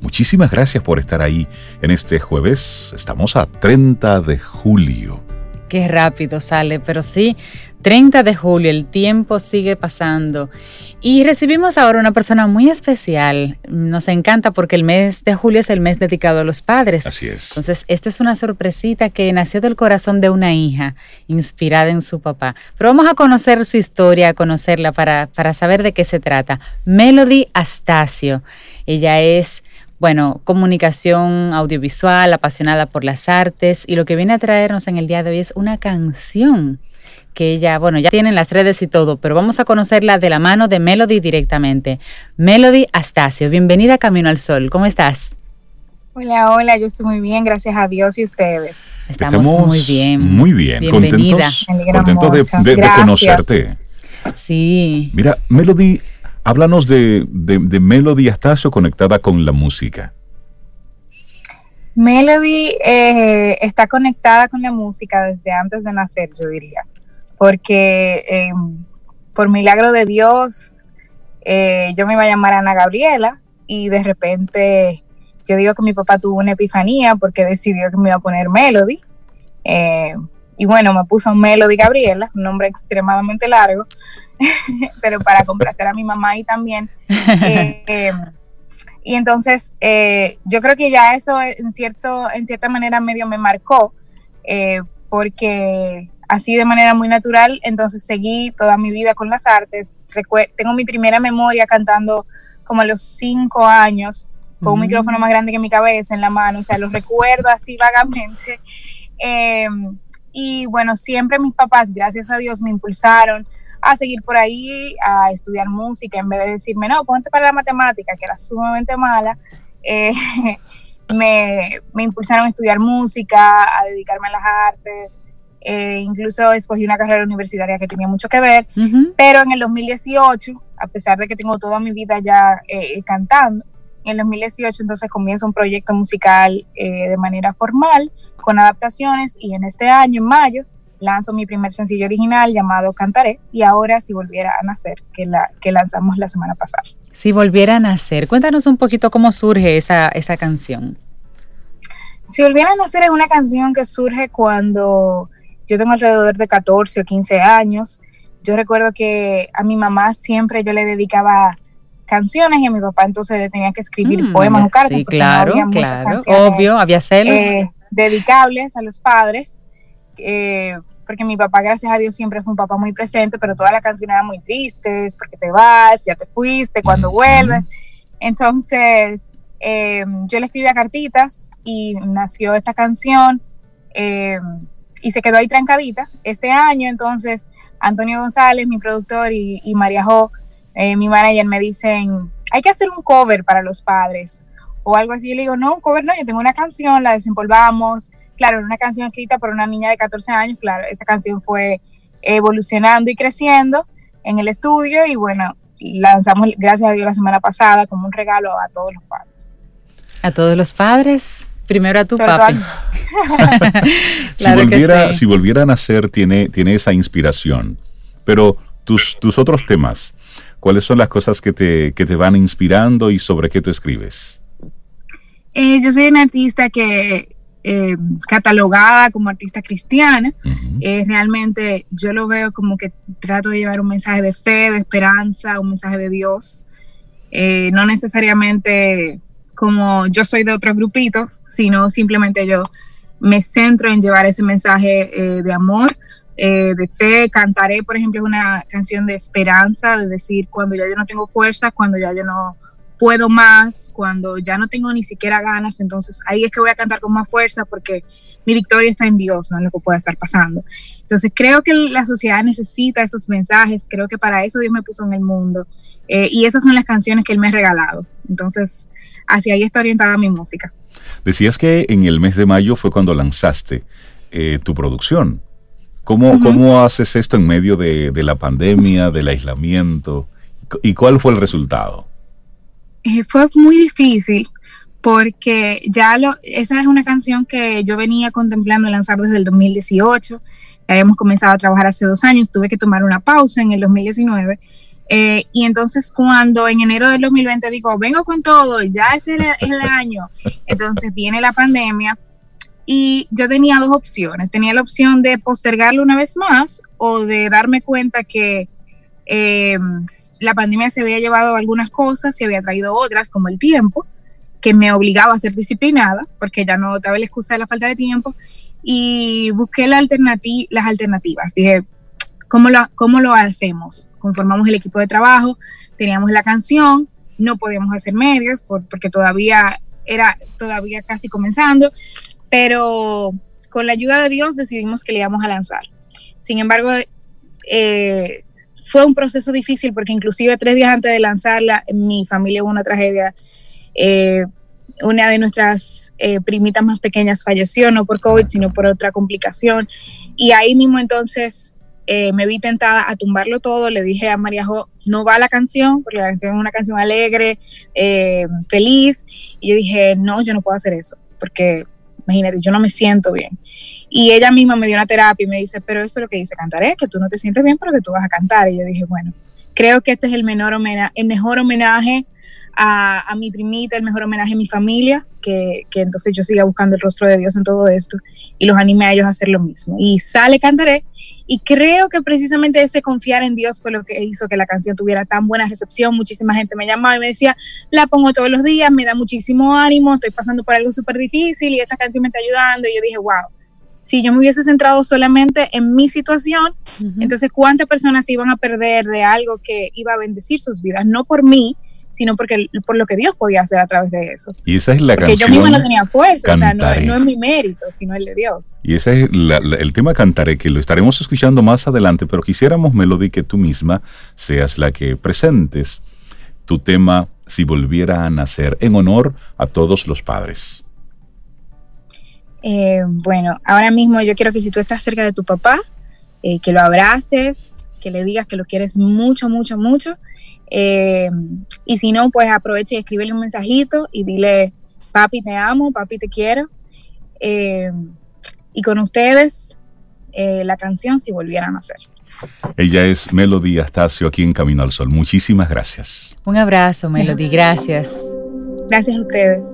Muchísimas gracias por estar ahí en este jueves. Estamos a 30 de julio. Qué rápido sale, pero sí, 30 de julio, el tiempo sigue pasando. Y recibimos ahora una persona muy especial. Nos encanta porque el mes de julio es el mes dedicado a los padres. Así es. Entonces, esto es una sorpresita que nació del corazón de una hija, inspirada en su papá. Pero vamos a conocer su historia, a conocerla para, para saber de qué se trata. Melody Astacio. Ella es bueno, comunicación audiovisual, apasionada por las artes y lo que viene a traernos en el día de hoy es una canción que ella, bueno, ya tienen las redes y todo, pero vamos a conocerla de la mano de Melody directamente. Melody Astacio, bienvenida a Camino al Sol, ¿cómo estás? Hola, hola, yo estoy muy bien, gracias a Dios y ustedes. Estamos, muy bien. Muy bien, Bienvenida. contentos, de, de conocerte. Sí. Mira, Melody, háblanos de, Melody Astacio conectada con la música. Melody eh, está conectada con la música desde antes de nacer, yo diría porque eh, por milagro de Dios eh, yo me iba a llamar Ana Gabriela y de repente yo digo que mi papá tuvo una epifanía porque decidió que me iba a poner Melody. Eh, y bueno, me puso Melody Gabriela, un nombre extremadamente largo, pero para complacer a mi mamá y también. y entonces yo creo que ya eso en, cierto, en cierta manera medio me marcó, porque así de manera muy natural, entonces seguí toda mi vida con las artes. tengo mi primera memoria cantando como a los cinco años, con un micrófono más grande que mi cabeza en la mano, o sea, lo recuerdo así vagamente. Em, y bueno, siempre mis papás, gracias a Dios, me impulsaron a seguir por ahí, a estudiar música, en vez de decirme, no, ponte para la matemática, que era sumamente mala. Eh, me, me impulsaron a estudiar música, a dedicarme a las artes, eh, incluso escogí una carrera universitaria que tenía mucho que ver, pero en el 2018, a pesar de que tengo toda mi vida ya eh, cantando, en el 2018 entonces comienzo un proyecto musical eh, de manera formal, con adaptaciones, y en este año, en mayo, lanzo mi primer sencillo original llamado Cantaré, y ahora Si Volviera a Nacer, que, la, que lanzamos la semana pasada. Si Volviera a Nacer, cuéntanos un poquito cómo surge esa, esa canción. Si Volviera a Nacer es una canción que surge cuando yo tengo alrededor de 14 o 15 años. Yo recuerdo que a mi mamá siempre yo le dedicaba canciones y a mi papá entonces le tenía que escribir mm, poemas o cartas. Sí, claro, claro, obvio, había celos. Eh, dedicables a los padres, eh, porque mi papá, gracias a Dios, siempre fue un papá muy presente, pero todas las canciones eran muy tristes, porque te vas, ya te fuiste, cuando vuelves. Entonces, eh, yo le escribía cartitas y nació esta canción y se quedó ahí trancadita. Este año, entonces, Antonio González, mi productor, y, María Jo, eh, mi manager, me dicen, hay que hacer un cover para los padres o algo así. Yo le digo, no, un cover no, yo tengo una canción, la desempolvamos. Claro, una canción escrita por una niña de 14 años, claro, esa canción fue evolucionando y creciendo en el estudio y bueno, lanzamos, gracias a Dios, la semana pasada como un regalo a todos los padres. A todos los padres. Primero a tu papi. si, volviera, si volviera a nacer, tiene, tiene esa inspiración. Pero tus, tus otros temas, ¿cuáles son las cosas que te, que te van inspirando y sobre qué tú escribes? Eh, yo soy una artista que eh, catalogada como artista cristiana. Eh, realmente yo lo veo como que trato de llevar un mensaje de fe, de esperanza, un mensaje de Dios. no necesariamente como yo soy de otros grupitos, sino simplemente yo me centro en llevar ese mensaje eh, de amor, eh, de fe. Cantaré, por ejemplo, una canción de esperanza, de decir cuando ya yo no tengo fuerza, cuando ya yo no puedo más, cuando ya no tengo ni siquiera ganas, entonces ahí es que voy a cantar con más fuerza porque mi victoria está en Dios, no en lo que pueda estar pasando. Entonces creo que la sociedad necesita esos mensajes, creo que para eso Dios me puso en el mundo eh, y esas son las canciones que Él me ha regalado. Entonces hacia ahí está orientada mi música. Decías que en el mes de mayo fue cuando lanzaste eh, tu producción. ¿Cómo, ¿Cómo, haces esto en medio de, la pandemia, del aislamiento? ¿Y cuál fue el resultado? Eh, fue muy difícil porque ya lo, esa es una canción que yo venía contemplando lanzar desde el 2018. Ya habíamos comenzado a trabajar hace dos años, tuve que tomar una pausa en el 2019 Eh, y entonces cuando en enero del 2020 digo, vengo con todo, ya este es el año, entonces viene la pandemia y yo tenía dos opciones. Tenía la opción de postergarlo una vez más o de darme cuenta que eh, la pandemia se había llevado algunas cosas y había traído otras, como el tiempo, que me obligaba a ser disciplinada, porque ya no daba la excusa de la falta de tiempo, y busqué la las alternativas. Dije, ¿cómo lo, ¿cómo lo hacemos? Conformamos el equipo de trabajo, teníamos la canción, no podíamos hacer medios porque todavía era todavía casi comenzando, pero con la ayuda de Dios decidimos que le íbamos a lanzar. Sin embargo, eh, fue un proceso difícil porque inclusive tres días antes de lanzarla, mi familia hubo una tragedia. Eh, una de nuestras eh, primitas más pequeñas falleció, no por COVID, sino por otra complicación. Y ahí mismo entonces me vi tentada a tumbarlo todo. Le dije a María Jo, no va la canción, porque la canción es una canción alegre, feliz. Y yo dije, no, yo no puedo hacer eso, porque imagínate, yo no me siento bien. Y ella misma me dio una terapia y me dice, pero eso es lo que dice, cantaré, que tú no te sientes bien, pero que tú vas a cantar. Y yo dije, bueno, creo que este es el, menor el mejor homenaje a, mi primita, el mejor homenaje a mi familia, que, entonces yo siga buscando el rostro de Dios en todo esto y los animé a ellos a hacer lo mismo. Y sale, cantaré. Y creo que precisamente ese confiar en Dios fue lo que hizo que la canción tuviera tan buena recepción. Muchísima gente me llamaba y me decía, la pongo todos los días, me da muchísimo ánimo, estoy pasando por algo súper difícil y esta canción me está ayudando. Y yo dije, wow, si yo me hubiese centrado solamente en mi situación, entonces cuántas personas iban a perder de algo que iba a bendecir sus vidas, no por mí, sino porque por lo que Dios podía hacer a través de eso. Y esa es la porque yo misma no tenía fuerza, o sea, no, es mi mérito, sino el de Dios. Y ese es el tema Cantaré, que lo estaremos escuchando más adelante, pero quisiéramos, Melody, que tú misma seas la que presentes tu tema si volviera a nacer en honor a todos los padres. Eh, bueno, ahora mismo yo quiero que si tú estás cerca de tu papá, eh, que lo abraces, que le digas que lo quieres mucho, mucho, mucho eh, y si no, pues aproveche y escríbele un mensajito y dile, papi te amo, papi te quiero. Eh, y con ustedes, eh, la canción si volvieran a ser. Ella es Melody Astacio aquí en Camino al Sol. Muchísimas gracias. Un abrazo, Melody. Gracias. Gracias a ustedes.